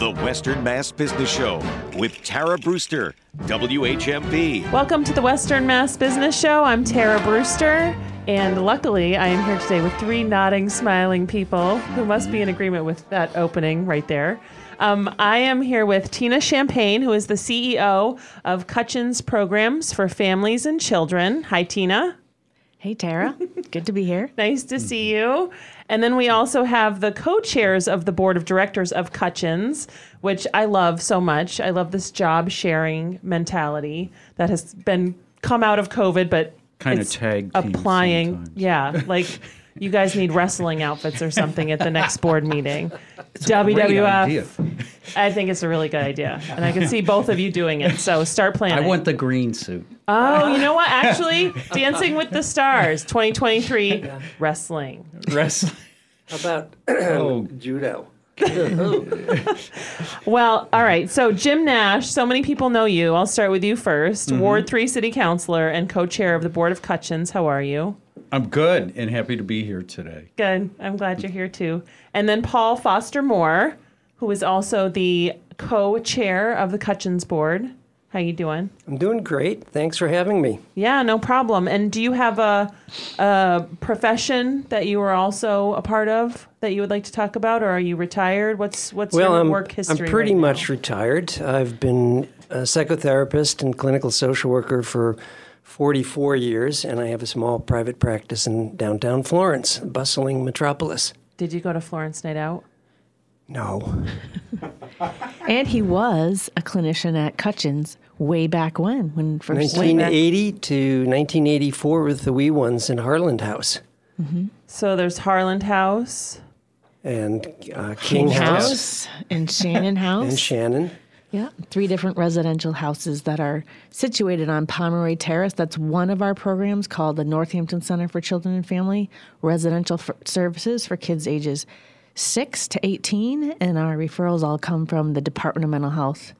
The Western Mass Business Show with Tara Brewster, WHMP. Welcome to the Western Mass Business Show. I'm Tara Brewster, and luckily I am here today with three nodding, smiling people who must be in agreement with that opening right there. Um, I am here with Tina Champagne, who is the CEO of Cutchins Programs for Families and Children. Hi, Tina. Hey, Tara. Good to be here. Nice to see you. And then we also have the co chairs of the board of directors of Cutchins, which I love so much. I love this job sharing mentality that has been come out of COVID, but Kinda it's tag applying. sometimes. Yeah, like you guys need wrestling outfits or something at the next board meeting. Great idea. WWF. I think it's a really good idea, and I can see both of you doing it. So start planning. I want the green suit. Oh, you know what? Actually, Dancing with the Stars 2023 wrestling. Wrestling. How about Oh. judo? Well, all right. So, Jim Nash, so many people know you. I'll start with you 1st mm-hmm. Ward 3 City Councilor and co chair of the Board of Cutchins. How are you? I'm good and happy to be here today. Good. I'm glad you're here too. And then Paul Foster Moore, who is also the co chair of the Cutchins Board. How you doing? I'm doing great. Thanks for having me. Yeah, no problem. And do you have a, a profession that you are also a part of that you would like to talk about, or are you retired? What's what's well, your I'm, work history? I'm pretty right now? much retired. I've been a psychotherapist and clinical social worker for 44 years, and I have a small private practice in downtown Florence, a bustling metropolis. Did you go to Florence Night Out? No. And he was a clinician at Cutchins way back when, when first. 1980 to 1984 with the wee ones in Harland House So there's Harland House. and uh, King, King House, House and Shannon House. and Shannon. Yeah, three different residential houses that are situated on Pomeroy Terrace. That's one of our programs called the Northampton Center for Children and Family Residential f- Services for kids ages 6 to 18. And our referrals all come from the Department of Mental Health,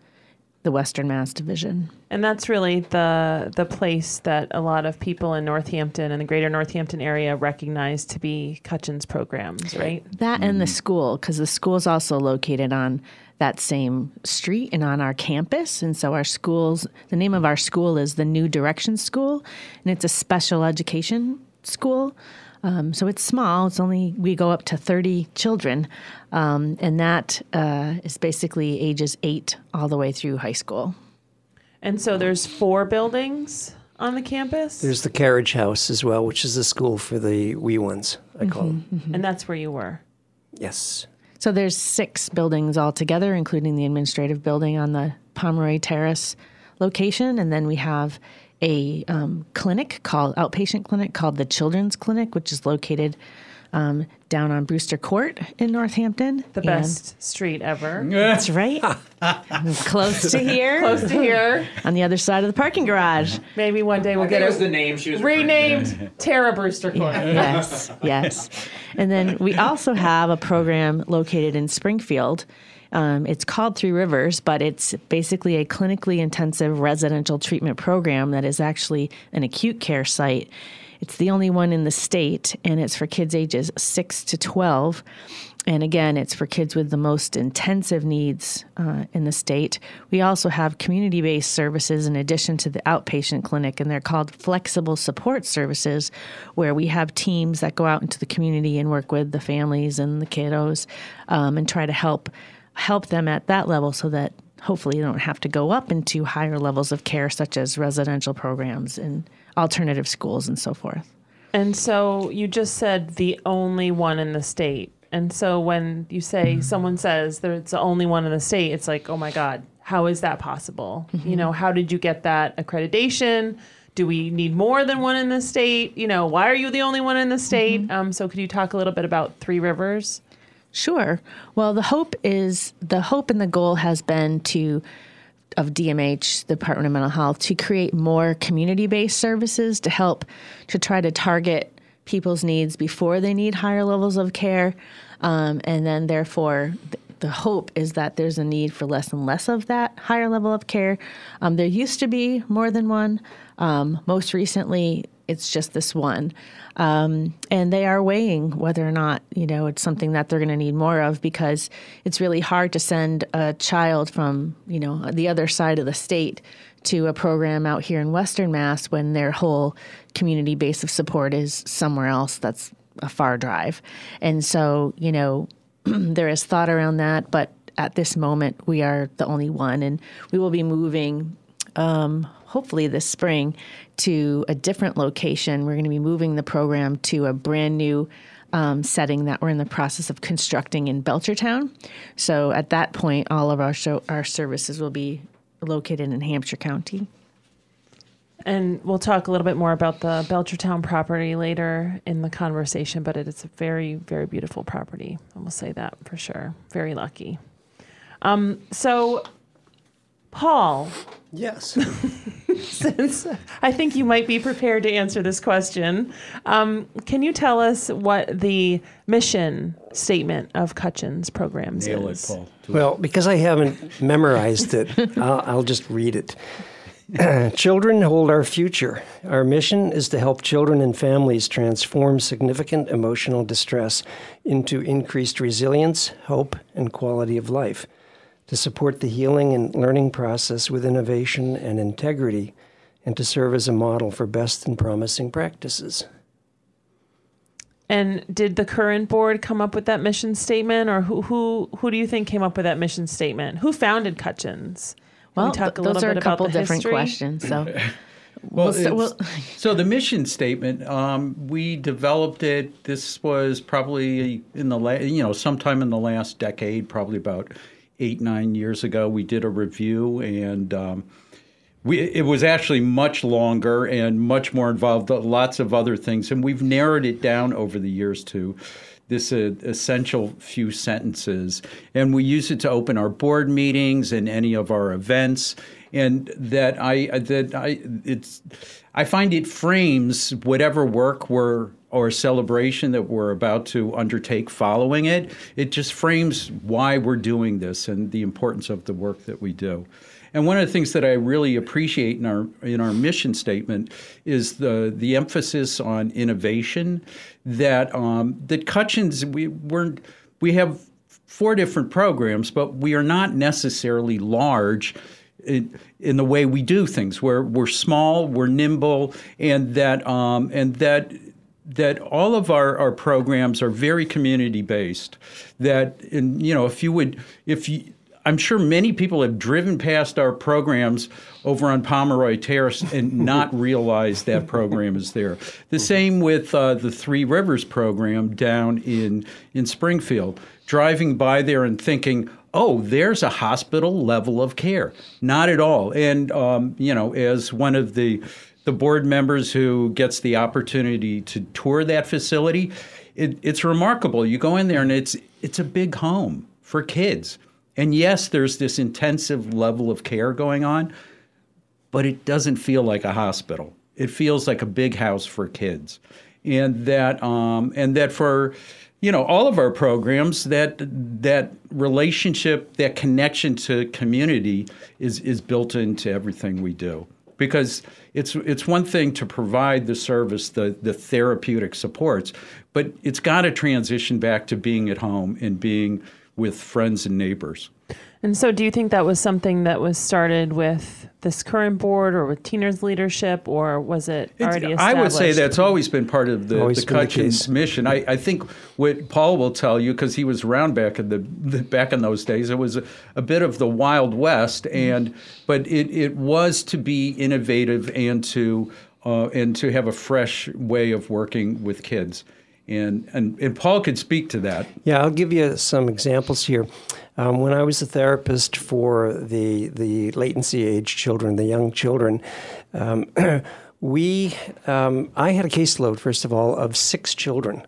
the Western Mass Division. And that's really the the place that a lot of people in Northampton and the greater Northampton area recognize to be Cutchins programs, right? That and the mm-hmm. school, because the school is also located on that same street and on our campus. And so our schools, the name of our school is the New Direction School, and it's a special education school. Um, so it's small. It's only we go up to thirty children, um, and that uh, is basically ages eight all the way through high school. And so there's four buildings on the campus, There's the carriage house as well, which is the school for the wee ones, I call them. and that's where you were. Yes. So there's six buildings altogether, including the administrative building on the Pomeroy Terrace location, and then we have a um, clinic called outpatient clinic called the Children's Clinic, which is located um, down on Brewster Court in Northampton. The best street ever. That's right. Close to here, Close to here. on the other side of the parking garage. Maybe one day we'll get That was the name she was referring to. renamed Tara Brewster Court. yes, yes. And then we also have a program located in Springfield. Um, it's called Three Rivers, but it's basically a clinically intensive residential treatment program that is actually an acute care site. It's the only one in the state, and it's for kids ages 6 to 12. And again, it's for kids with the most intensive needs uh, in the state. We also have community based services in addition to the outpatient clinic, and they're called flexible support services, where we have teams that go out into the community and work with the families and the kiddos um, and try to help help them at that level so that hopefully they don't have to go up into higher levels of care, such as residential programs and alternative schools and so forth. And so you just said the only one in the state. And so when you say mm-hmm. someone says that it's the only one in the state, it's like, oh my God, how is that possible? Mm-hmm. You know, how did you get that accreditation? Do we need more than one in the state? You know, why are you the only one in the state? Mm-hmm. Um, so could you talk a little bit about Three Rivers? Sure. Well, the hope is the hope and the goal has been to of DMH, the Department of Mental Health, to create more community-based services to help to try to target people's needs before they need higher levels of care, um, and then therefore. th- The hope is that there's a need for less and less of that higher level of care. Um, there used to be more than one. Um, most recently, it's just this one. Um, and they are weighing whether or not, you know, it's something that they're going to need more of because it's really hard to send a child from, you know, the other side of the state to a program out here in Western Mass when their whole community base of support is somewhere else that's a far drive. And so, you know, there is thought around that, but at this moment, we are the only one, and we will be moving um, hopefully this spring to a different location. We're going to be moving the program to a brand new um, setting that we're in the process of constructing in Belchertown. So at that point, all of our show, our services will be located in Hampshire County. And we'll talk a little bit more about the Belchertown property later in the conversation, but it is a very, very beautiful property. I will say that for sure. Very lucky. Um, so, Paul, Yes. since I think you might be prepared to answer this question, um, can you tell us what the mission statement of Cutchins programs Nail it, is? Paul. Well, because I haven't memorized it, I'll, I'll just read it. children hold our future. Our mission is to help children and families transform significant emotional distress into increased resilience, hope, and quality of life, to support the healing and learning process with innovation and integrity, and to serve as a model for best and promising practices. And did the current board come up with that mission statement, or who who who do you think came up with that mission statement? Who founded Cutchins? Well, we talk th- little those are bit a couple different history? questions. So, Well, We'll st- so the mission statement, um, we developed it. This was probably in the la- you know sometime in the last decade, probably about eight nine years ago. We did a review, and um, we it was actually much longer and much more involved. Lots of other things, and we've narrowed it down over the years to this uh, essential few sentences, and we use it to open our board meetings and any of our events. And that I that I it's I find it frames whatever work we're or celebration that we're about to undertake following it. It just frames why we're doing this and the importance of the work that we do. And one of the things that I really appreciate in our in our mission statement is the the emphasis on innovation. That um, that Cutchins we we're we have four different programs, but we are not necessarily large. In, in the way we do things, we're we're small, we're nimble, and that um, and that that all of our, our programs are very community based. That in, you know, if you would, if you, I'm sure many people have driven past our programs over on Pomeroy Terrace and not realized that program is there. The same with uh, the Three Rivers program down in in Springfield. Driving by there and thinking, oh, there's a hospital level of care. Not at all. And um, you know, as one of the the board members who gets the opportunity to tour that facility, it, it's remarkable. You go in there and it's it's a big home for kids. And yes, there's this intensive level of care going on, but it doesn't feel like a hospital. It feels like a big house for kids, and that um, and that for you know all of our programs that that relationship, that connection to community is is built into everything we do because it's it's one thing to provide the service, the the therapeutic supports, but it's got to transition back to being at home and being with friends and neighbors. And so, do you think that was something that was started with this current board or with Tina's leadership, or was it It's- already I would say that's always been part of the, Always the been Cutchins mission. I, I think what Paul will tell you, because he was around back in the, the back in those days, it was a, a bit of the Wild West, and but it, it was to be innovative and to uh, and to have a fresh way of working with kids. And, and, and Paul could speak to that. Yeah, I'll give you some examples here. Um, when I was a therapist for the the latency age children, the young children, um, we um, I had a caseload first of all of six children,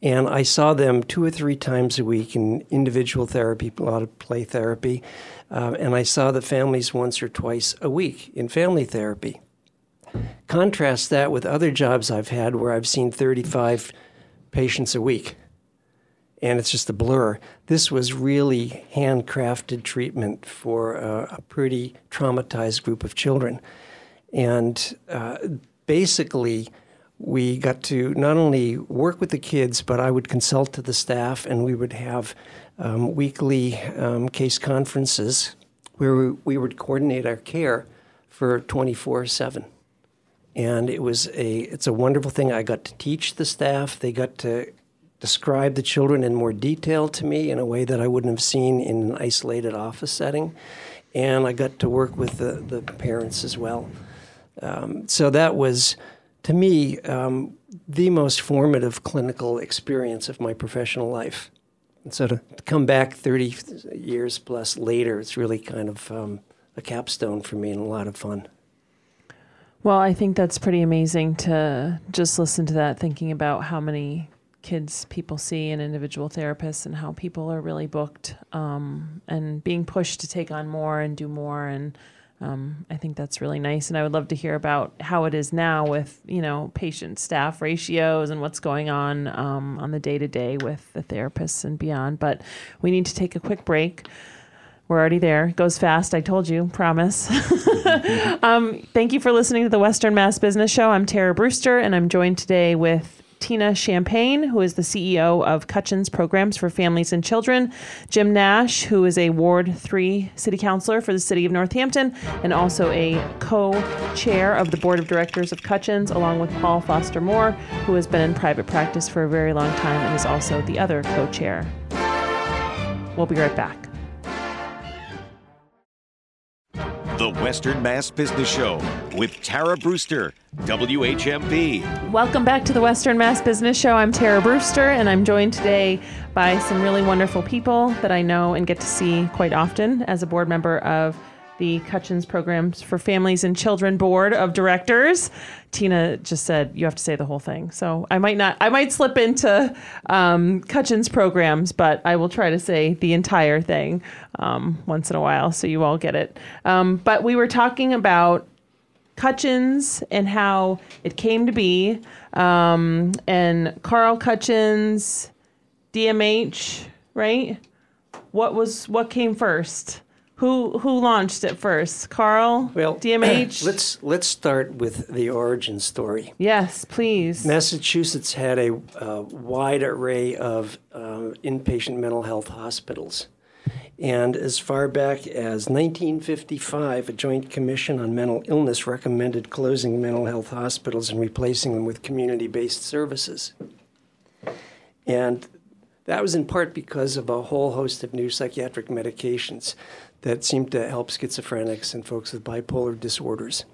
and I saw them two or three times a week in individual therapy, a lot of play therapy, um, and I saw the families once or twice a week in family therapy. Contrast that with other jobs I've had where I've seen 35 patients a week and it's just a blur. This was really handcrafted treatment for a, a pretty traumatized group of children. And uh, basically, we got to not only work with the kids, but I would consult to the staff, and we would have um, weekly um, case conferences where we, we would coordinate our care for 24 7 and it was a it's a wonderful thing. I got to teach the staff. They got to describe the children in more detail to me in a way that i wouldn't have seen in an isolated office setting. And i got to work with the, the parents as well. Um, so that was to me um, the most formative clinical experience of my professional life. And so to, come back 30 years plus later it's really kind of um, a capstone for me and a lot of fun Well, I think that's pretty amazing to just listen to that, thinking about how many kids people see and individual therapists and how people are really booked um, and being pushed to take on more and do more. And um, I think that's really nice. And I would love to hear about how it is now with, you know, patient staff ratios and what's going on um, on the day to day with the therapists and beyond. But we need to take a quick break. We're already there. Goes fast. I told you. Promise. um, thank you for listening to the Western Mass Business Show. I'm Tara Brewster, and I'm joined today with Tina Champagne, who is the CEO of Cutchins Programs for Families and Children, Jim Nash, who is a Ward 3 City Councilor for the City of Northampton, and also a co chair of the Board of Directors of Cutchins, along with Paul Foster Moore, who has been in private practice for a very long time and is also the other co chair. We'll be right back. The Western Mass Business Show with Tara Brewster, WHMP. Welcome back to the Western Mass Business Show. I'm Tara Brewster, and I'm joined today by some really wonderful people that I know and get to see quite often as a board member of the Cutchins Programs for Families and Children Board of Directors. Tina just said you have to say the whole thing, so I might not. I might slip into um, Cutchins programs, but I will try to say the entire thing um, once in a while, so you all get it. Um, but we were talking about Cutchins and how it came to be, um, and Carl Cutchins, DMH, right? What was what came first? Who who launched it first? Carl, Well, DMH. let's let's start with the origin story. yes, please. Massachusetts had a uh, wide array of uh, inpatient mental health hospitals. And as far back as 1955, a joint commission on mental illness recommended closing mental health hospitals and replacing them with community based services. And that was in part because of a whole host of new psychiatric medications that seemed to help schizophrenics and folks with bipolar disorders,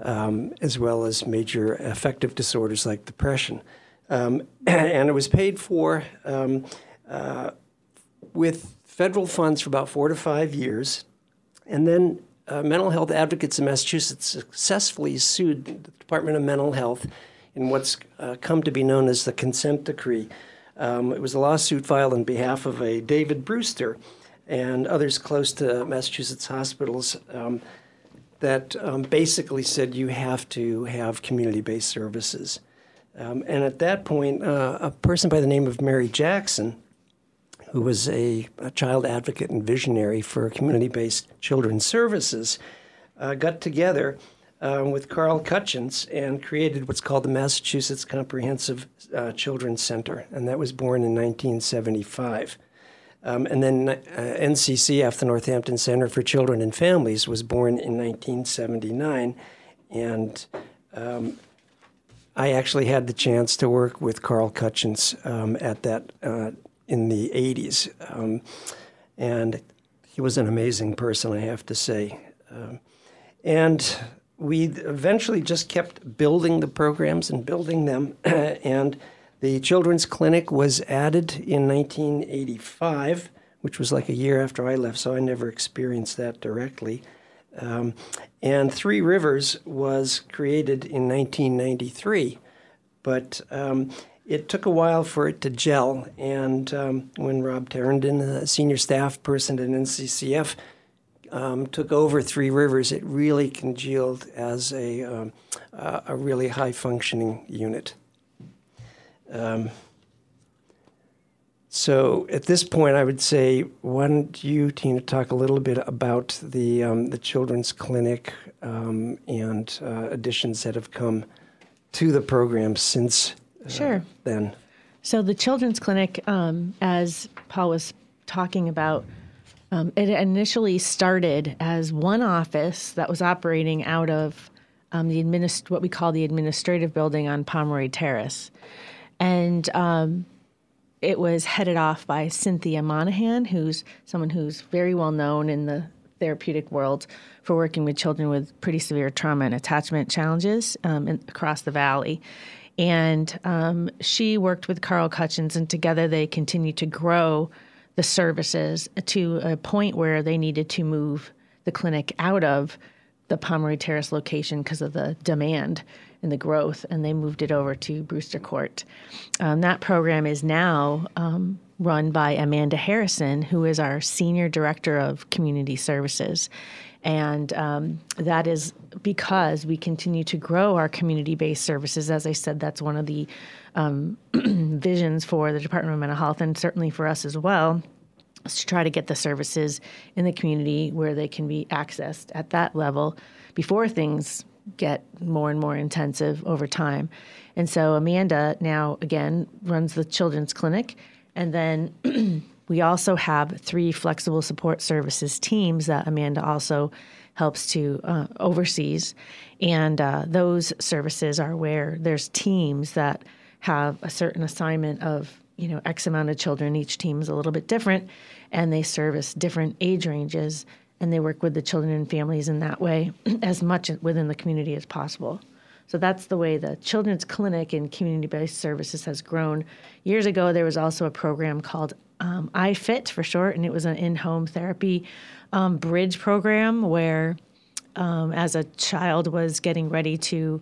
um, as well as major affective disorders like depression. Um, and it was paid for um, uh, with federal funds for about four to five years. And then uh, mental health advocates in Massachusetts successfully sued the Department of Mental Health in what's uh, come to be known as the consent decree. Um, it was a lawsuit filed on behalf of a David Brewster and others close to Massachusetts hospitals um, that um, basically said you have to have community based services. Um, and at that point, uh, a person by the name of Mary Jackson, who was a, a child advocate and visionary for community based children's services, uh, got together um, with Carl Cutchins and created what's called the Massachusetts Comprehensive uh, Children's Center, and that was born in 1975. Um, and then uh, NCCF, the Northampton Center for Children and Families, was born in 1979. And um, I actually had the chance to work with Carl Cutchins um, at that uh, in the 80s. Um, and he was an amazing person, I have to say. Um, and we eventually just kept building the programs and building them. and the children's clinic was added in 1985, which was like a year after I left, so I never experienced that directly. Um, and Three Rivers was created in 1993, but um, it took a while for it to gel. And um, when Rob Terrenden, a senior staff person at NCCF, um, took over Three Rivers, it really congealed as a, um, a really high functioning unit. Um, so at this point, I would say, why don't you, Tina, talk a little bit about the um, the children's clinic um, and uh, additions that have come to the program since uh, Sure. then? So the children's clinic, um, as Paul was talking about, um, it initially started as one office that was operating out of um, the administ- what we call the administrative building on Pomeroy Terrace, and um, it was headed off by Cynthia Monahan, who's someone who's very well known in the therapeutic world for working with children with pretty severe trauma and attachment challenges um, in, across the valley. And um, she worked with Carl Cutchins, and together they continued to grow the services to a point where they needed to move the clinic out of the Pomeroy Terrace location because of the demand and the growth, and they moved it over to Brewster Court. Um, that program is now um, run by Amanda Harrison, who is our Senior Director of Community Services. And um, that is because we continue to grow our community based services. As I said, that's one of the um, visions for the Department of Mental Health and certainly for us as well to try to get the services in the community where they can be accessed at that level before things get more and more intensive over time. And so Amanda now again runs the children's clinic. And then we also have three flexible support services teams that Amanda also helps to uh, oversees. And uh, those services are where there's teams that have a certain assignment of you know x amount of children. Each team is a little bit different and they service different age ranges and they work with the children and families in that way as much within the community as possible. So that's the way the children's clinic and community-based services has grown. Years ago there was also a program called um, ifit for short and it was an in-home therapy um, bridge program where um, as a child was getting ready to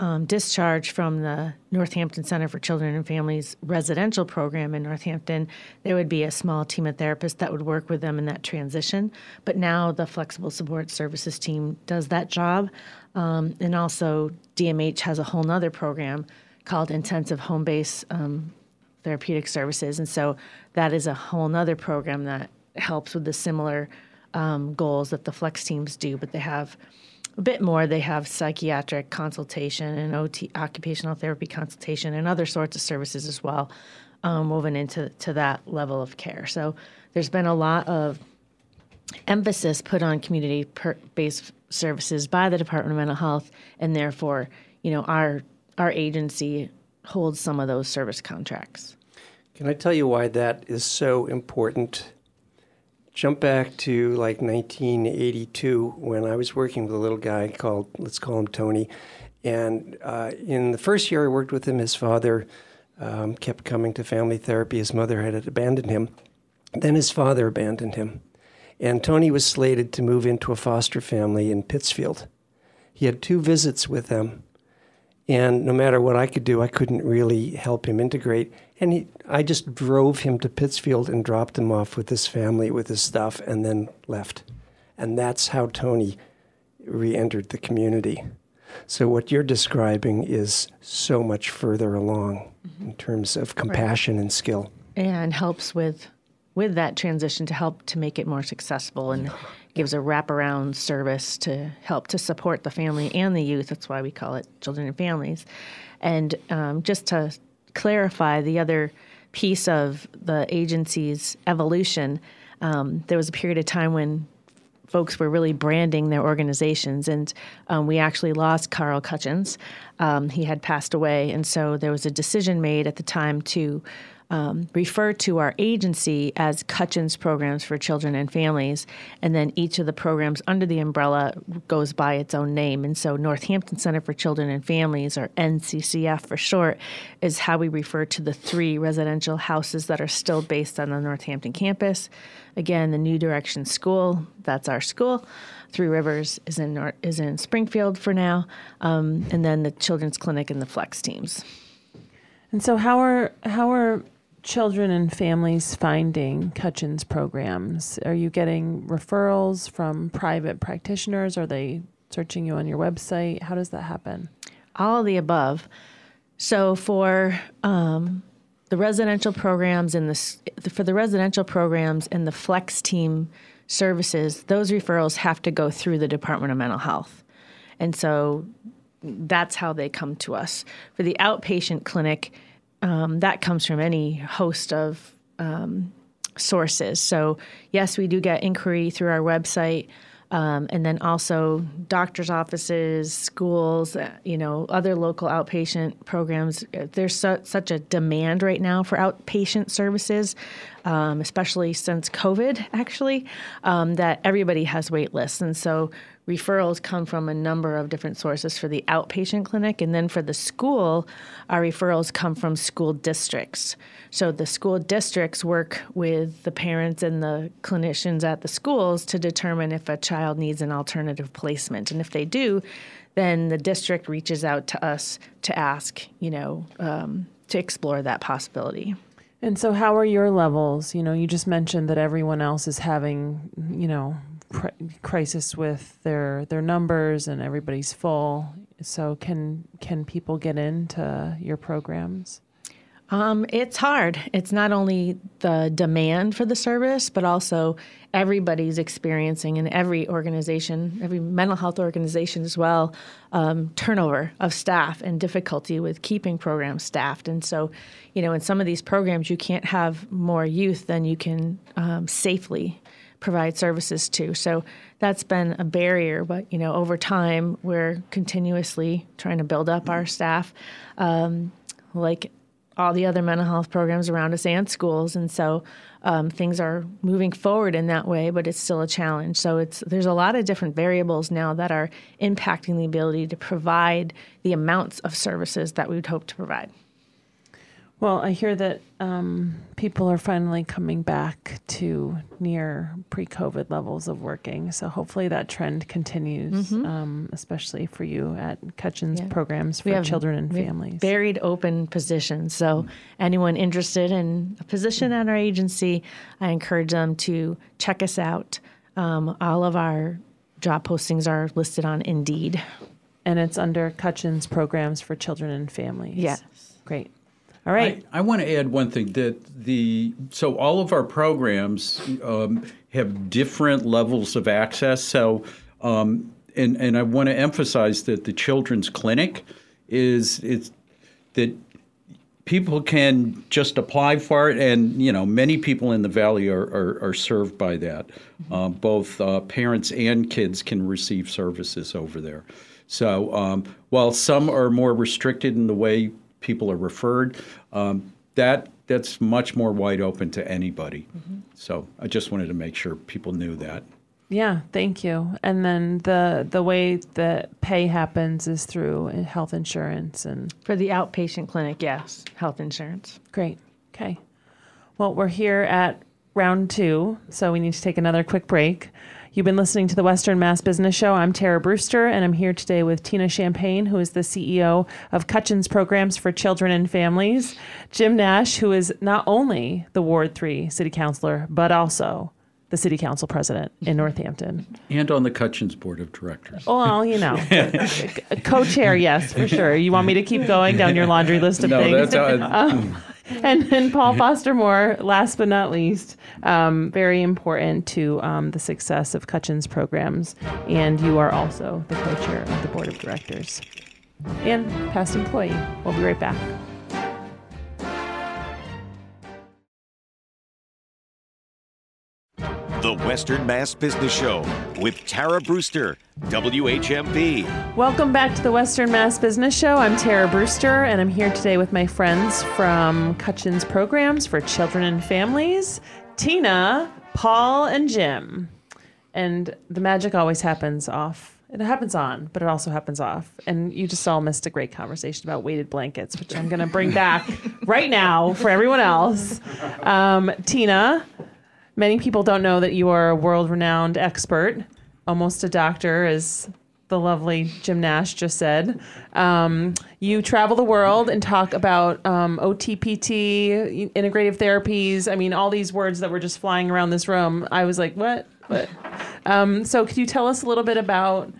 um, discharge from the Northampton Center for Children and Families residential program in Northampton, there would be a small team of therapists that would work with them in that transition. But now the Flexible Support Services team does that job. Um, and also, DMH has a whole nother program called Intensive Home Base um, Therapeutic Services. And so that is a whole nother program that helps with the similar um, goals that the Flex teams do, but they have a bit more. They have psychiatric consultation and OT, occupational therapy consultation, and other sorts of services as well, um, woven into to that level of care. So there's been a lot of emphasis put on community-based services by the Department of Mental Health, and therefore, you know, our our agency holds some of those service contracts. Can I tell you why that is so important? Jump back to like 1982 when I was working with a little guy called, let's call him Tony. And uh, in the first year I worked with him, his father um, kept coming to family therapy. His mother had abandoned him. Then his father abandoned him. And Tony was slated to move into a foster family in Pittsfield. He had two visits with them. And no matter what I could do, I couldn't really help him integrate. And he, I just drove him to Pittsfield and dropped him off with his family, with his stuff, and then left. And that's how Tony re entered the community. So, what you're describing is so much further along mm-hmm. in terms of compassion and skill. and helps with with that transition to help to make it more successful and gives a wraparound service to help to support the family and the youth. That's why we call it children and families. And um, just to clarify the other piece of the agency's evolution, um, there was a period of time when folks were really branding their organizations. And um, we actually lost Carl Cutchins. Um, he had passed away. And so there was a decision made at the time to um, refer to our agency as Cutchins Programs for Children and Families. And then each of the programs under the umbrella goes by its own name. And so Northampton Center for Children and Families, or NCCF for short, is how we refer to the three residential houses that are still based on the Northampton campus. Again, the New Direction School, that's our school. Three Rivers is in Nor- is in Springfield for now, um, and then the Children's Clinic and the Flex teams. And so, how are how are children and families finding Cutchins programs? Are you getting referrals from private practitioners? Are they searching you on your website? How does that happen? all the above. So for um, the residential programs and the for the residential programs and the flex team services, those referrals have to go through the Department of Mental Health, and so that's how they come to us. For the outpatient clinic, um, that comes from any host of um, sources. So, yes, we do get inquiry through our website. Um, and then also doctors' offices, schools, uh, you know, other local outpatient programs. Uh, there's su- such a demand right now for outpatient services, um, especially since COVID, actually, um, that everybody has wait lists. And so referrals come from a number of different sources for the outpatient clinic. And then for the school, our referrals come from school districts. So the school districts work with the parents and the clinicians at the schools to determine if a child needs an alternative placement. And if they do, then the district reaches out to us to ask, you know, um, to explore that possibility. And so, how are your levels? You know, you just mentioned that everyone else is having, you know, crisis with their their numbers and everybody's full. So, can can people get into your programs? Um, it's hard. It's not only the demand for the service, but also everybody's experiencing in every organization, every mental health organization as well, um, turnover of staff and difficulty with keeping programs staffed. And so, you know, in some of these programs, you can't have more youth than you can um, safely provide services to. So that's been a barrier. But, you know, over time, we're continuously trying to build up our staff. Um, like all the other mental health programs around us and schools, and so um, things are moving forward in that way. But it's still a challenge. So it's there's a lot of different variables now that are impacting the ability to provide the amounts of services that we would hope to provide. Well, I hear that um, people are finally coming back to near pre-COVID levels of working. So hopefully that trend continues, mm-hmm. um, especially for you at Cutchins yeah. programs for children and families. Varied open positions. So anyone interested in a position at our agency, I encourage them to check us out. Um, all of our job postings are listed on Indeed. And it's under Cutchins programs for children and families. Yes. Great. All right. I, I want to add one thing that the so all of our programs um, have different levels of access. So, um, and and I want to emphasize that the children's clinic is it's that people can just apply for it, and you know many people in the valley are are, are served by that. Mm-hmm. Uh, both uh, parents and kids can receive services over there. So um, while some are more restricted in the way people are referred. Um, that that's much more wide open to anybody. Mm-hmm. So I just wanted to make sure people knew that. Yeah, thank you. And then the the way that pay happens is through health insurance and for the outpatient clinic, yes, health insurance. Great. Okay. Well, we're here at round 2, so we need to take another quick break. You've been listening to the Western Mass Business Show. I'm Tara Brewster, and I'm here today with Tina Champagne, who is the CEO of Cutchins Programs for Children and Families, Jim Nash, who is not only the Ward 3 City Councilor, but also the City Council President in Northampton. And on the Cutchins Board of Directors. Well, you know, co chair, yes, for sure. You want me to keep going down your laundry list of no, things? That's, uh, um, and then Paul Foster Moore, last but not least, um, very important to um, the success of Cutchins programs. And you are also the co chair of the board of directors and past employee. We'll be right back. The Western Mass Business Show with Tara Brewster, WHMP. Welcome back to the Western Mass Business Show. I'm Tara Brewster, and I'm here today with my friends from Cutchins Programs for Children and Families, Tina, Paul, and Jim. And the magic always happens off. It happens on, but it also happens off. And you just all missed a great conversation about weighted blankets, which I'm going to bring back right now for everyone else. Um, Tina, Many people don't know that you are a world renowned expert, almost a doctor, as the lovely Jim Nash just said. Um, you travel the world and talk about um, OTPT, integrative therapies. I mean, all these words that were just flying around this room. I was like, what? Um, so, could you tell us a little bit about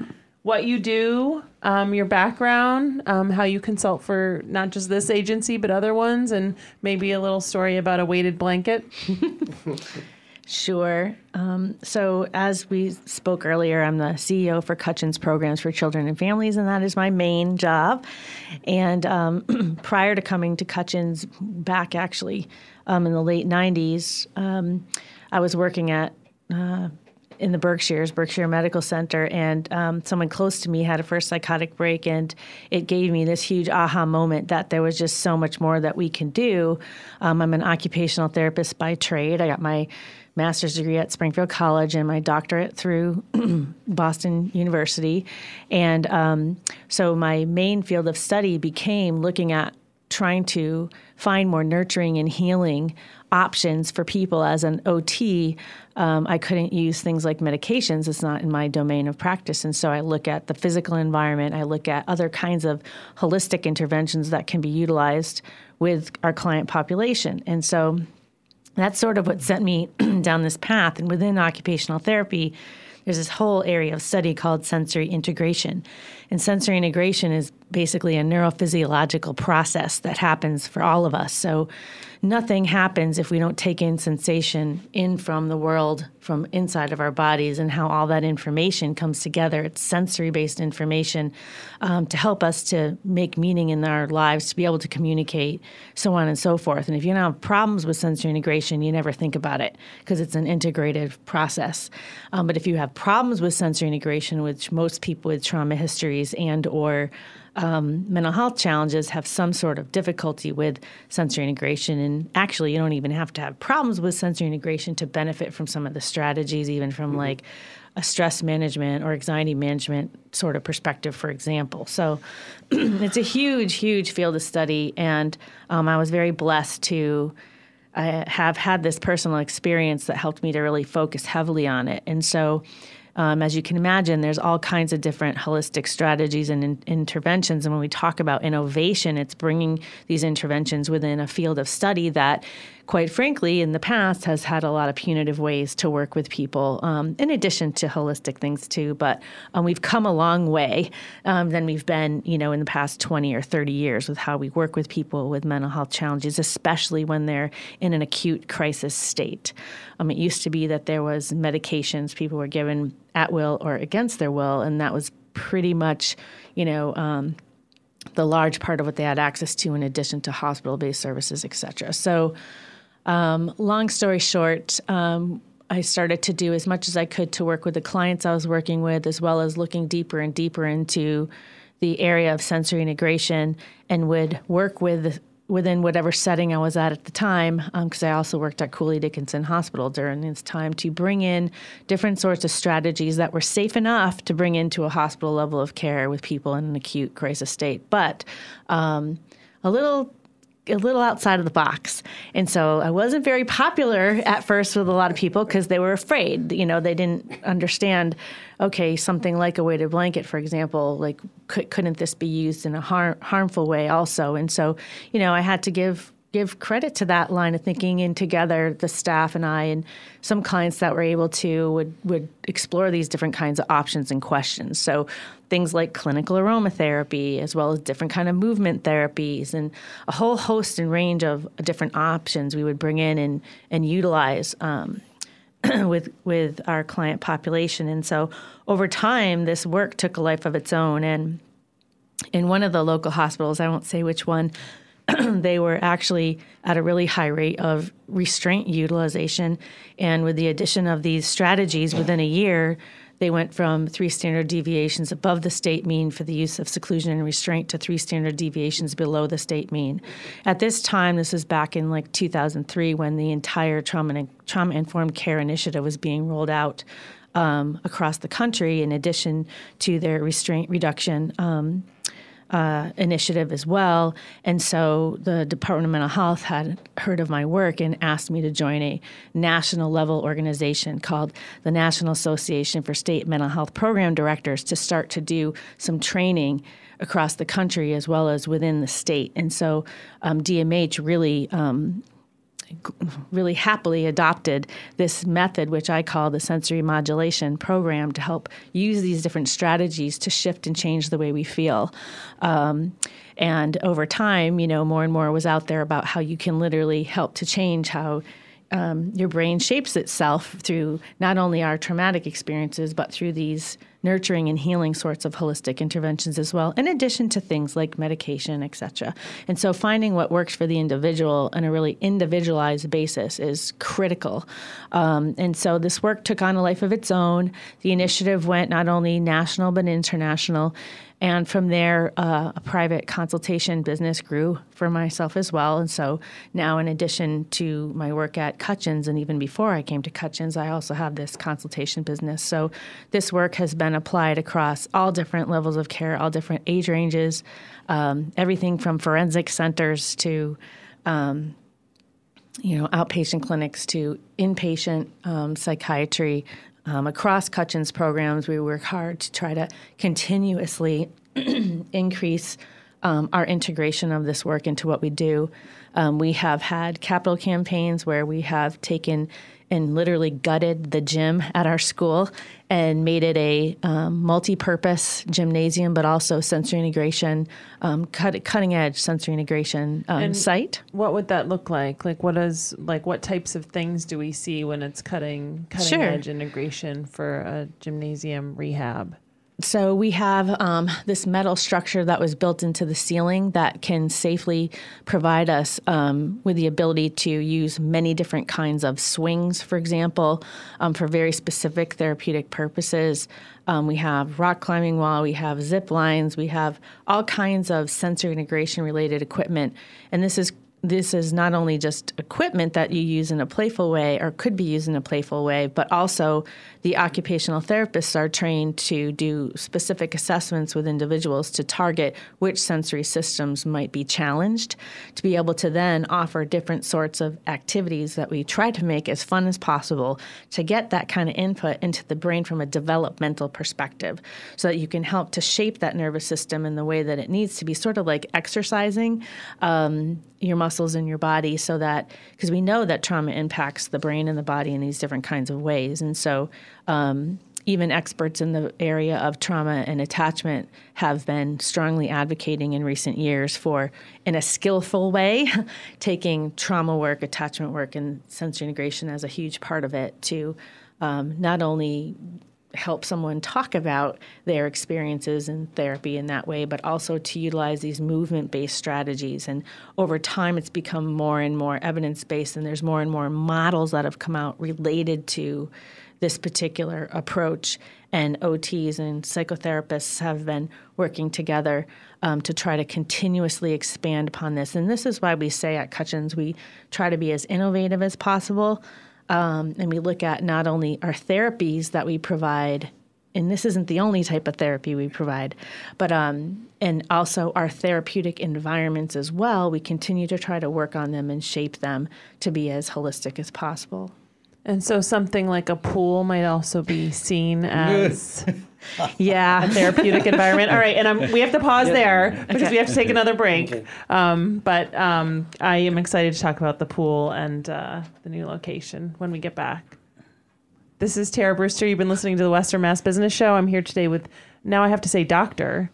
what you do, um, your background, um, how you consult for not just this agency, but other ones, and maybe a little story about a weighted blanket? Sure. Um, so, as we spoke earlier, I'm the CEO for Cutchins Programs for Children and Families, and that is my main job. And um, prior to coming to Cutchins, back actually um, in the late 90s, um, I was working at uh, in the Berkshires, Berkshire Medical Center, and um, someone close to me had a first psychotic break, and it gave me this huge aha moment that there was just so much more that we can do. Um, I'm an occupational therapist by trade. I got my master's degree at Springfield College and my doctorate through Boston University, and um, so my main field of study became looking at trying to find more nurturing and healing options for people as an OT. Um, I couldn't use things like medications. It's not in my domain of practice. And so I look at the physical environment. I look at other kinds of holistic interventions that can be utilized with our client population. And so that's sort of what sent me down this path. And within occupational therapy, there's this whole area of study called sensory integration. And sensory integration is basically a neurophysiological process that happens for all of us. So nothing happens if we don't take in sensation in from the world from inside of our bodies and how all that information comes together. It's sensory based information um, to help us to make meaning in our lives, to be able to communicate, so on and so forth. And if you don't have problems with sensory integration, you never think about it because it's an integrative process. Um, but if you have problems with sensory integration, which most people with trauma histories and or um, mental health challenges have some sort of difficulty with sensory integration. And actually, you don't even have to have problems with sensory integration to benefit from some of the strategies, even from mm-hmm. like a stress management or anxiety management sort of perspective, for example. So it's a huge, huge field of study. And um, I was very blessed to. I have had this personal experience that helped me to really focus heavily on it. And so um, as you can imagine, there's all kinds of different holistic strategies and in- interventions. And when we talk about innovation, it's bringing these interventions within a field of study that quite frankly, in the past, has had a lot of punitive ways to work with people, um, in addition to holistic things too. But um, we've come a long way um, than we've been, you know, in the past 20 or 30 years with how we work with people with mental health challenges, especially when they're in an acute crisis state. Um, it used to be that there was medications people were given at will or against their will, and that was pretty much, you know um, the large part of what they had access to in addition to hospital-based services, et cetera. So um, long story short, um, I started to do as much as I could to work with the clients I was working with, as well as looking deeper and deeper into the area of sensory integration, and would work with within whatever setting I was at at the time, because um, I also worked at Cooley Dickinson Hospital during this time to bring in different sorts of strategies that were safe enough to bring into a hospital level of care with people in an acute crisis state, but um, a little a little outside of the box. And so I wasn't very popular at first with a lot of people because they were afraid. You know, they didn't understand, okay, something like a weighted blanket, for example, like could, couldn't this be used in a har- harmful way also? And so, you know, I had to give give credit to that line of thinking and together the staff and I and some clients that were able to would would explore these different kinds of options and questions. So things like clinical aromatherapy as well as different kind of movement therapies and a whole host and range of different options we would bring in and and utilize um, with with our client population. And so over time this work took a life of its own and in one of the local hospitals, I won't say which one, they were actually at a really high rate of restraint utilization. And with the addition of these strategies within a year, they went from three standard deviations above the state mean for the use of seclusion and restraint to three standard deviations below the state mean. At this time, this was back in like 2003 when the entire trauma trauma informed care initiative was being rolled out um, across the country, in addition to their restraint reduction. Um, uh, initiative as well. And so the Department of Mental Health had heard of my work and asked me to join a national level organization called the National Association for State Mental Health Program Directors to start to do some training across the country as well as within the state. And so um, DMH really um, really happily adopted this method, which I call the sensory modulation program, to help use these different strategies to shift and change the way we feel. Um, and over time, you know, more and more was out there about how you can literally help to change how um, your brain shapes itself through not only our traumatic experiences, but through these nurturing and healing sorts of holistic interventions as well, in addition to things like medication, etc. And so finding what works for the individual on a really individualized basis is critical. Um, and so this work took on a life of its own. The initiative went not only national but international. And from there, uh, a private consultation business grew for myself as well. And so now, in addition to my work at Cutchins, and even before I came to Cutchins, I also have this consultation business. So this work has been applied across all different levels of care, all different age ranges, um, everything from forensic centers to um, you know, outpatient clinics to inpatient um, psychiatry, um, across Cutchins programs, we work hard to try to continuously increase um, our integration of this work into what we do. Um, we have had capital campaigns where we have taken and literally gutted the gym at our school and made it a um, multi-purpose gymnasium, but also sensory integration, um, cut, cutting edge sensory integration um, site. What would that look like? Like, what is like what types of things do we see when it's cutting cutting Sure. edge integration for a gymnasium rehab? So we have um, this metal structure that was built into the ceiling that can safely provide us um, with the ability to use many different kinds of swings, for example, um, for very specific therapeutic purposes. Um, we have rock climbing wall, we have zip lines, we have all kinds of sensor integration related equipment, and this is this is not only just equipment that you use in a playful way or could be used in a playful way, but also the occupational therapists are trained to do specific assessments with individuals to target which sensory systems might be challenged, to be able to then offer different sorts of activities that we try to make as fun as possible to get that kind of input into the brain from a developmental perspective so that you can help to shape that nervous system in the way that it needs to be, sort of like exercising. Um, your muscles in your body so that because we know that trauma impacts the brain and the body in these different kinds of ways. And so um, even experts in the area of trauma and attachment have been strongly advocating in recent years for in a skillful way taking trauma work attachment work and sensory integration as a huge part of it to um, not only help someone talk about their experiences in therapy in that way, but also to utilize these movement based strategies. And over time, it's become more and more evidence based, and there's more and more models that have come out related to this particular approach. And OTs and psychotherapists have been working together um, to try to continuously expand upon this. And this is why we say at Cutchins we try to be as innovative as possible. Um, and we look at not only our therapies that we provide, and this isn't the only type of therapy we provide, but um, and also our therapeutic environments as well. We continue to try to work on them and shape them to be as holistic as possible. And so something like a pool might also be seen as Yeah, a therapeutic environment. All right, and I'm, we have to pause there because we have to take another break. Um, but um, I am excited to talk about the pool and uh, the new location when we get back. This is Tara Brewster. You've been listening to the Western Mass Business Show. I'm here today with now I have to say Doctor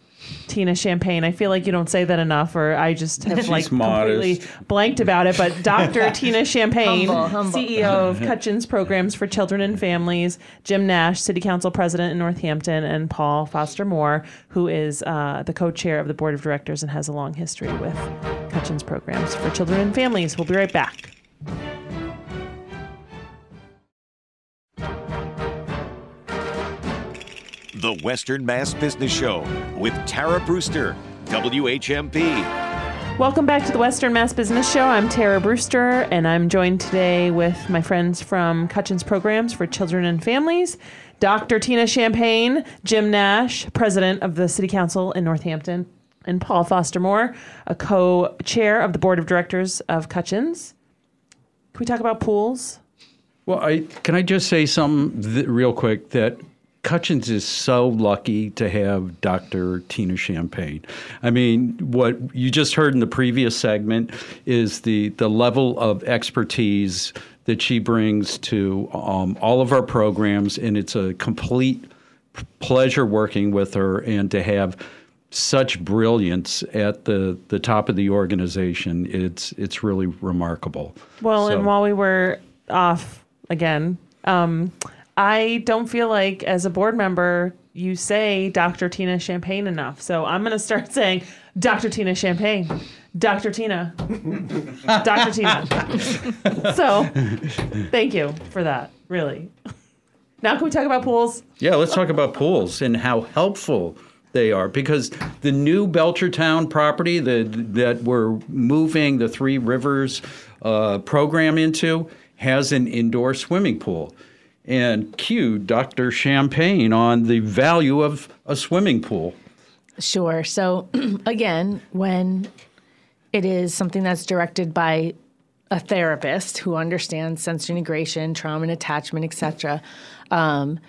Tina Champagne. I feel like you don't say that enough, or I just have like completely blanked about it. But Dr. Tina Champagne, Humble, humble. CEO of Cutchins Programs for Children and Families, Jim Nash, City Council President in Northampton, and Paul Foster Moore, who is uh, the co-chair of the board of directors and has a long history with Cutchins Programs for Children and Families. We'll be right back. The Western Mass Business Show with Tara Brewster, WHMP. Welcome back to the Western Mass Business Show. I'm Tara Brewster, and I'm joined today with my friends from Cutchins Programs for Children and Families, Dr. Tina Champagne, Jim Nash, President of the City Council in Northampton, and Paul Foster Moore, a co-chair of the Board of Directors of Cutchins. Can we talk about pools? Well, I can I just say something th- real quick that Cutchins is so lucky to have Dr. Tina Champagne. I mean, what you just heard in the previous segment is the the level of expertise that she brings to um, all of our programs, and it's a complete pleasure working with her and to have such brilliance at the, the top of the organization. It's it's really remarkable. Well, So- and while we were off again. Um, I don't feel like as a board member you say Dr. Tina Champagne enough. So I'm going to start saying Dr. Tina Champagne. Dr. Tina. Dr. Tina. so thank you for that, really. Now can we talk about pools? Yeah, let's talk about pools and how helpful they are because the new Belchertown property that that we're moving the Three Rivers uh, program into has an indoor swimming pool. And cue Dr. Champagne on the value of a swimming pool. Sure. So, again, when it is something that's directed by a therapist who understands sensory integration, trauma and attachment, etc., um,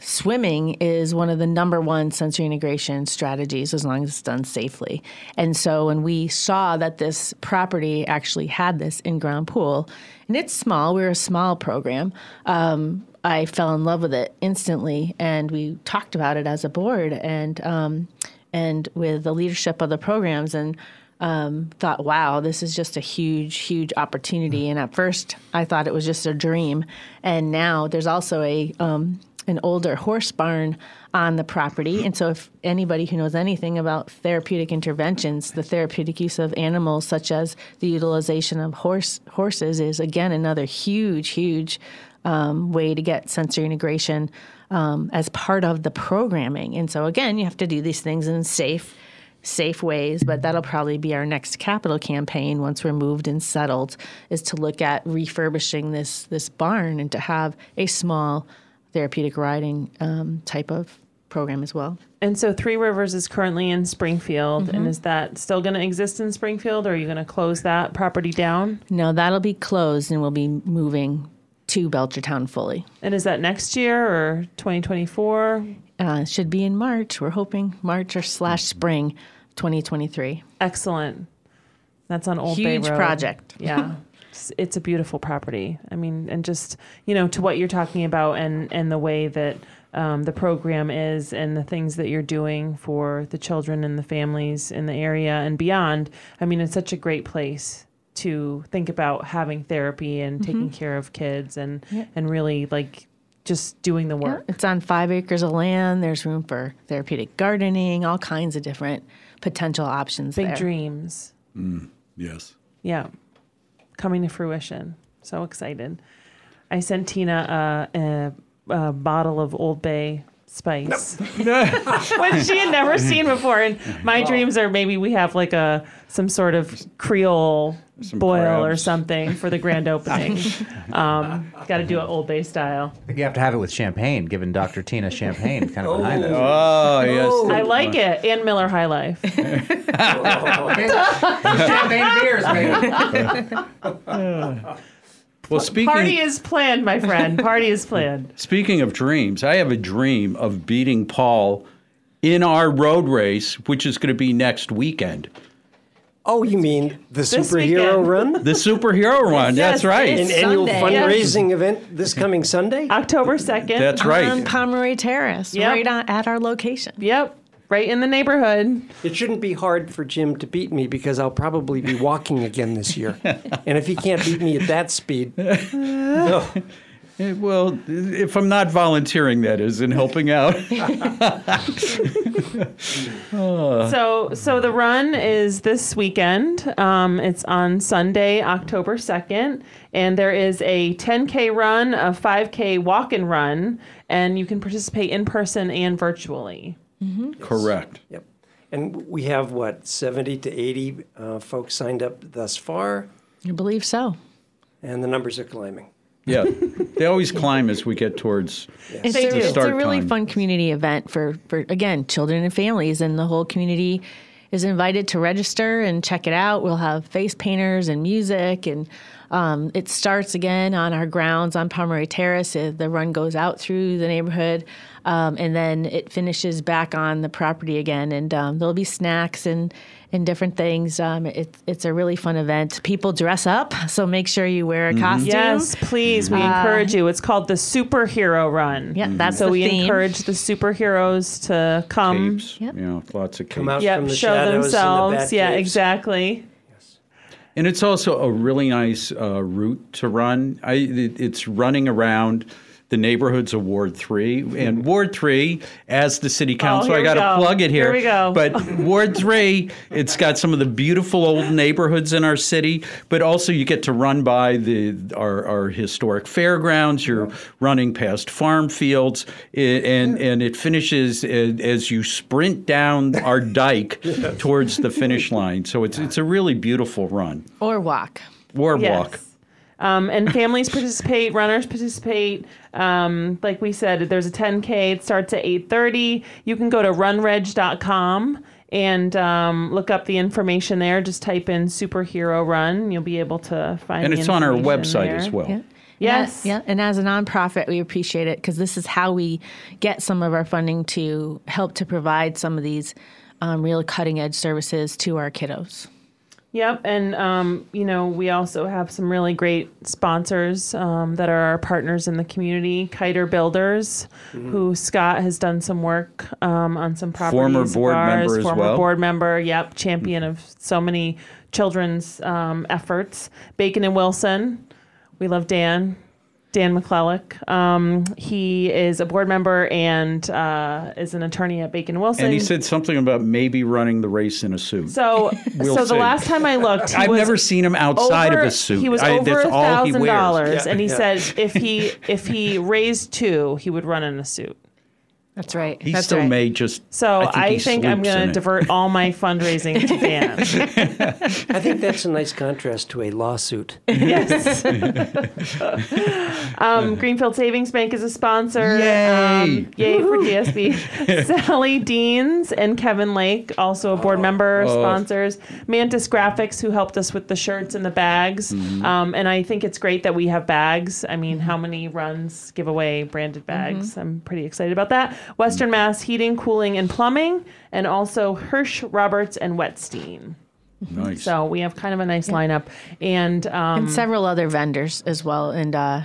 swimming is one of the number one sensory integration strategies as long as it's done safely. And so when we saw that this property actually had this in-ground pool, and it's small, we're a small program. Um, I fell in love with it instantly, and we talked about it as a board and um, and with the leadership of the programs and. Um, thought, wow, this is just a huge, huge opportunity. And at first, I thought it was just a dream. And now there's also a um, an older horse barn on the property. And so, if anybody who knows anything about therapeutic interventions, the therapeutic use of animals, such as the utilization of horse horses, is again another huge, huge um, way to get sensory integration um, as part of the programming. And so, again, you have to do these things in safe safe ways, but that'll probably be our next capital campaign once we're moved and settled is to look at refurbishing this this barn and to have a small therapeutic riding um, type of program as well. And so Three Rivers is currently in Springfield, and is that still going to exist in Springfield, or are you going to close that property down? No, that'll be closed and we'll be moving to Belchertown fully. And is that next year or 2024? Uh, should be in March. We're hoping March or slash spring 2023. Excellent. That's on Old Bay Huge Road. project. Yeah. It's, it's a beautiful property. I mean, and just, you know, to what you're talking about and, and the way that um, the program is and the things that you're doing for the children and the families in the area and beyond. I mean, it's such a great place to think about having therapy and mm-hmm. taking care of kids and, and really like just doing the work. It's on five acres of land. There's room for therapeutic gardening, all kinds of different potential options Big there. dreams. Mm, yes. Yeah, coming to fruition. So excited. I sent Tina a, a, a bottle of Old Bay spice, which she had never seen before. And my dreams are maybe we have like a some sort of Creole Some boil or crabs. something for the grand opening. um, Got to do it Old Bay style. I think you have to have it with champagne, given Dr. Tina champagne kind of behind it. Oh, yes. I like it, and Miller High Life. champagne beers, baby. Well, speaking Party is planned, my friend. Party is planned. Speaking of dreams, I have a dream of beating Paul in our road race, which is going to be next weekend. Oh, you mean the This superhero weekend. run? The superhero run. That's right. An it's annual Sunday. fundraising event this coming Sunday? October second. That's right. On right. Pomeroy Terrace, Yep. right on, at our location. Yep, right in the neighborhood. It shouldn't be hard for Jim to beat me because I'll probably be walking again this year. and if he can't beat me at that speed, no. Eh, Well, if I'm not volunteering, that is, and helping out. So, so the run is this weekend. Um, it's on Sunday, October second, and there is a 10k run, a 5k walk and run, and you can participate in person and virtually. Correct. Yep. And we have what, 70 to 80 uh, folks signed up thus far, I believe so. and the numbers are climbing. Yeah. They always climb as we get towards. It's, They a, it's a really time. fun community event for, for, again, children and families, and the whole community is invited to register and check it out. We'll have face painters and music, and um, it starts again on our grounds on Pomeroy Terrace. Uh, The run goes out through the neighborhood, um, and then it finishes back on the property again. And um, there'll be snacks and and different things. Um, it, it's a really fun event. People dress up, so make sure you wear a costume. Yes, please. We encourage you. It's called the Superhero Run. Yeah, that's So the we theme. encourage the superheroes to come. Capes. Yep. You know, lots of capes. Come out Yep, from the show shadows and the themselves. Yeah, caves. exactly. And it's also a really nice uh, route to run. I, it, it's running around the neighborhoods of Ward 3. And Ward 3, as the city oh, council, Oh, here I got to go. plug it here. Here we go. But Ward 3, it's got some of the beautiful old neighborhoods in our city, but also you get to run by the our, our historic fairgrounds. You're running past farm fields, i- and, and it finishes a- as you sprint down our dike towards the finish line. So it's, it's a really beautiful run. Or walk. Or Yes. walk. Um, and families participate, runners participate. Um, like we said, there's a 10K. It starts at 8:30. You can go to runreg.com and um, look up the information there. Just type in superhero run. You'll be able to find. It. And the it's on our website there. as well. Yeah. Yes. Yeah, yeah. And as a nonprofit, we appreciate it because this is how we get some of our funding to help to provide some of these um, real cutting edge services to our kiddos. Yep, and um, you know we also have some really great sponsors um, that are our partners in the community. Kiter Builders, who Scott has done some work um, on some properties. Former board ours, member as former well. board member. Yep, champion of so many children's um, efforts. Bacon and Wilson, we love Dan. Dan McClellick. Um, he is a board member and uh, is an attorney at Bacon Wilson. And he said something about maybe running the race in a suit. so. We'll so the last time I looked, he I've never seen him outside over- of a suit. He was I- over thousand dollars, Yeah, and he yeah. said if he if he raised two, he would run in a suit. That's right. He That's still right. may just. So I I think, I'm going to divert all my fundraising to Dan. I think that's a nice contrast to a lawsuit. yes. um, Greenfield Savings Bank is a sponsor. Yay. Um, yay for GSB. Sally Deans and Kevin Lake, also a board member, Oh. sponsors. Mantis Graphics, who helped us with the shirts and the bags. Mm-hmm. Um, and I think it's great that we have bags. I mean, how many runs give away branded bags? I'm pretty excited about that. Western Mass Heating, Cooling, and Plumbing, and also Hirsch, Roberts, and Weinstein. Nice. So we have kind of a nice lineup. And, um, And several other vendors as well and uh,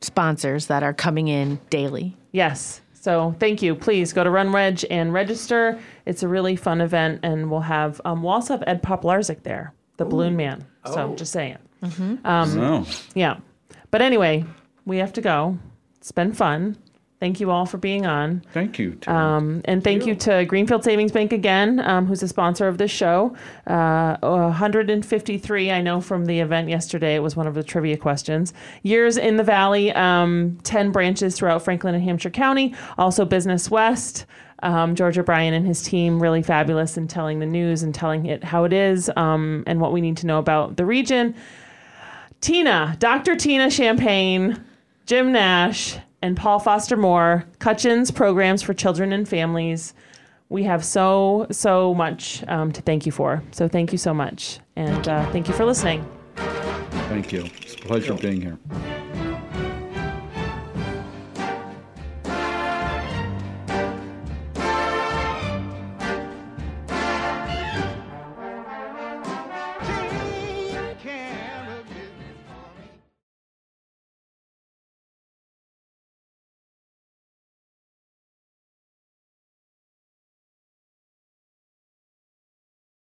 sponsors that are coming in daily. Yes. So thank you. Please go to Run Reg and register. It's a really fun event, and we'll have um, we'll also have Ed Popielarczyk there, the Balloon Man. So just saying. Mm-hmm. Oh. Yeah. But anyway, we have to go. It's been fun. Thank you all for being on. Thank you. Um, and thank you to Greenfield Savings Bank again, um, who's a sponsor of this show. Uh, 153, I know from the event yesterday, it was one of the trivia questions. Years in the Valley, um, 10 branches throughout Franklin and Hampshire County, also Business West. Um, George O'Brien and his team really fabulous in telling the news and telling it how it is um, and what we need to know about the region. Tina, Dr. Tina Champagne, Jim Nash, and Paul Foster Moore, Cutchins Programs for Children and Families. We have so, so much um, to thank you for. So thank you so much. And uh, thank you for listening. Thank you. It's a pleasure being here.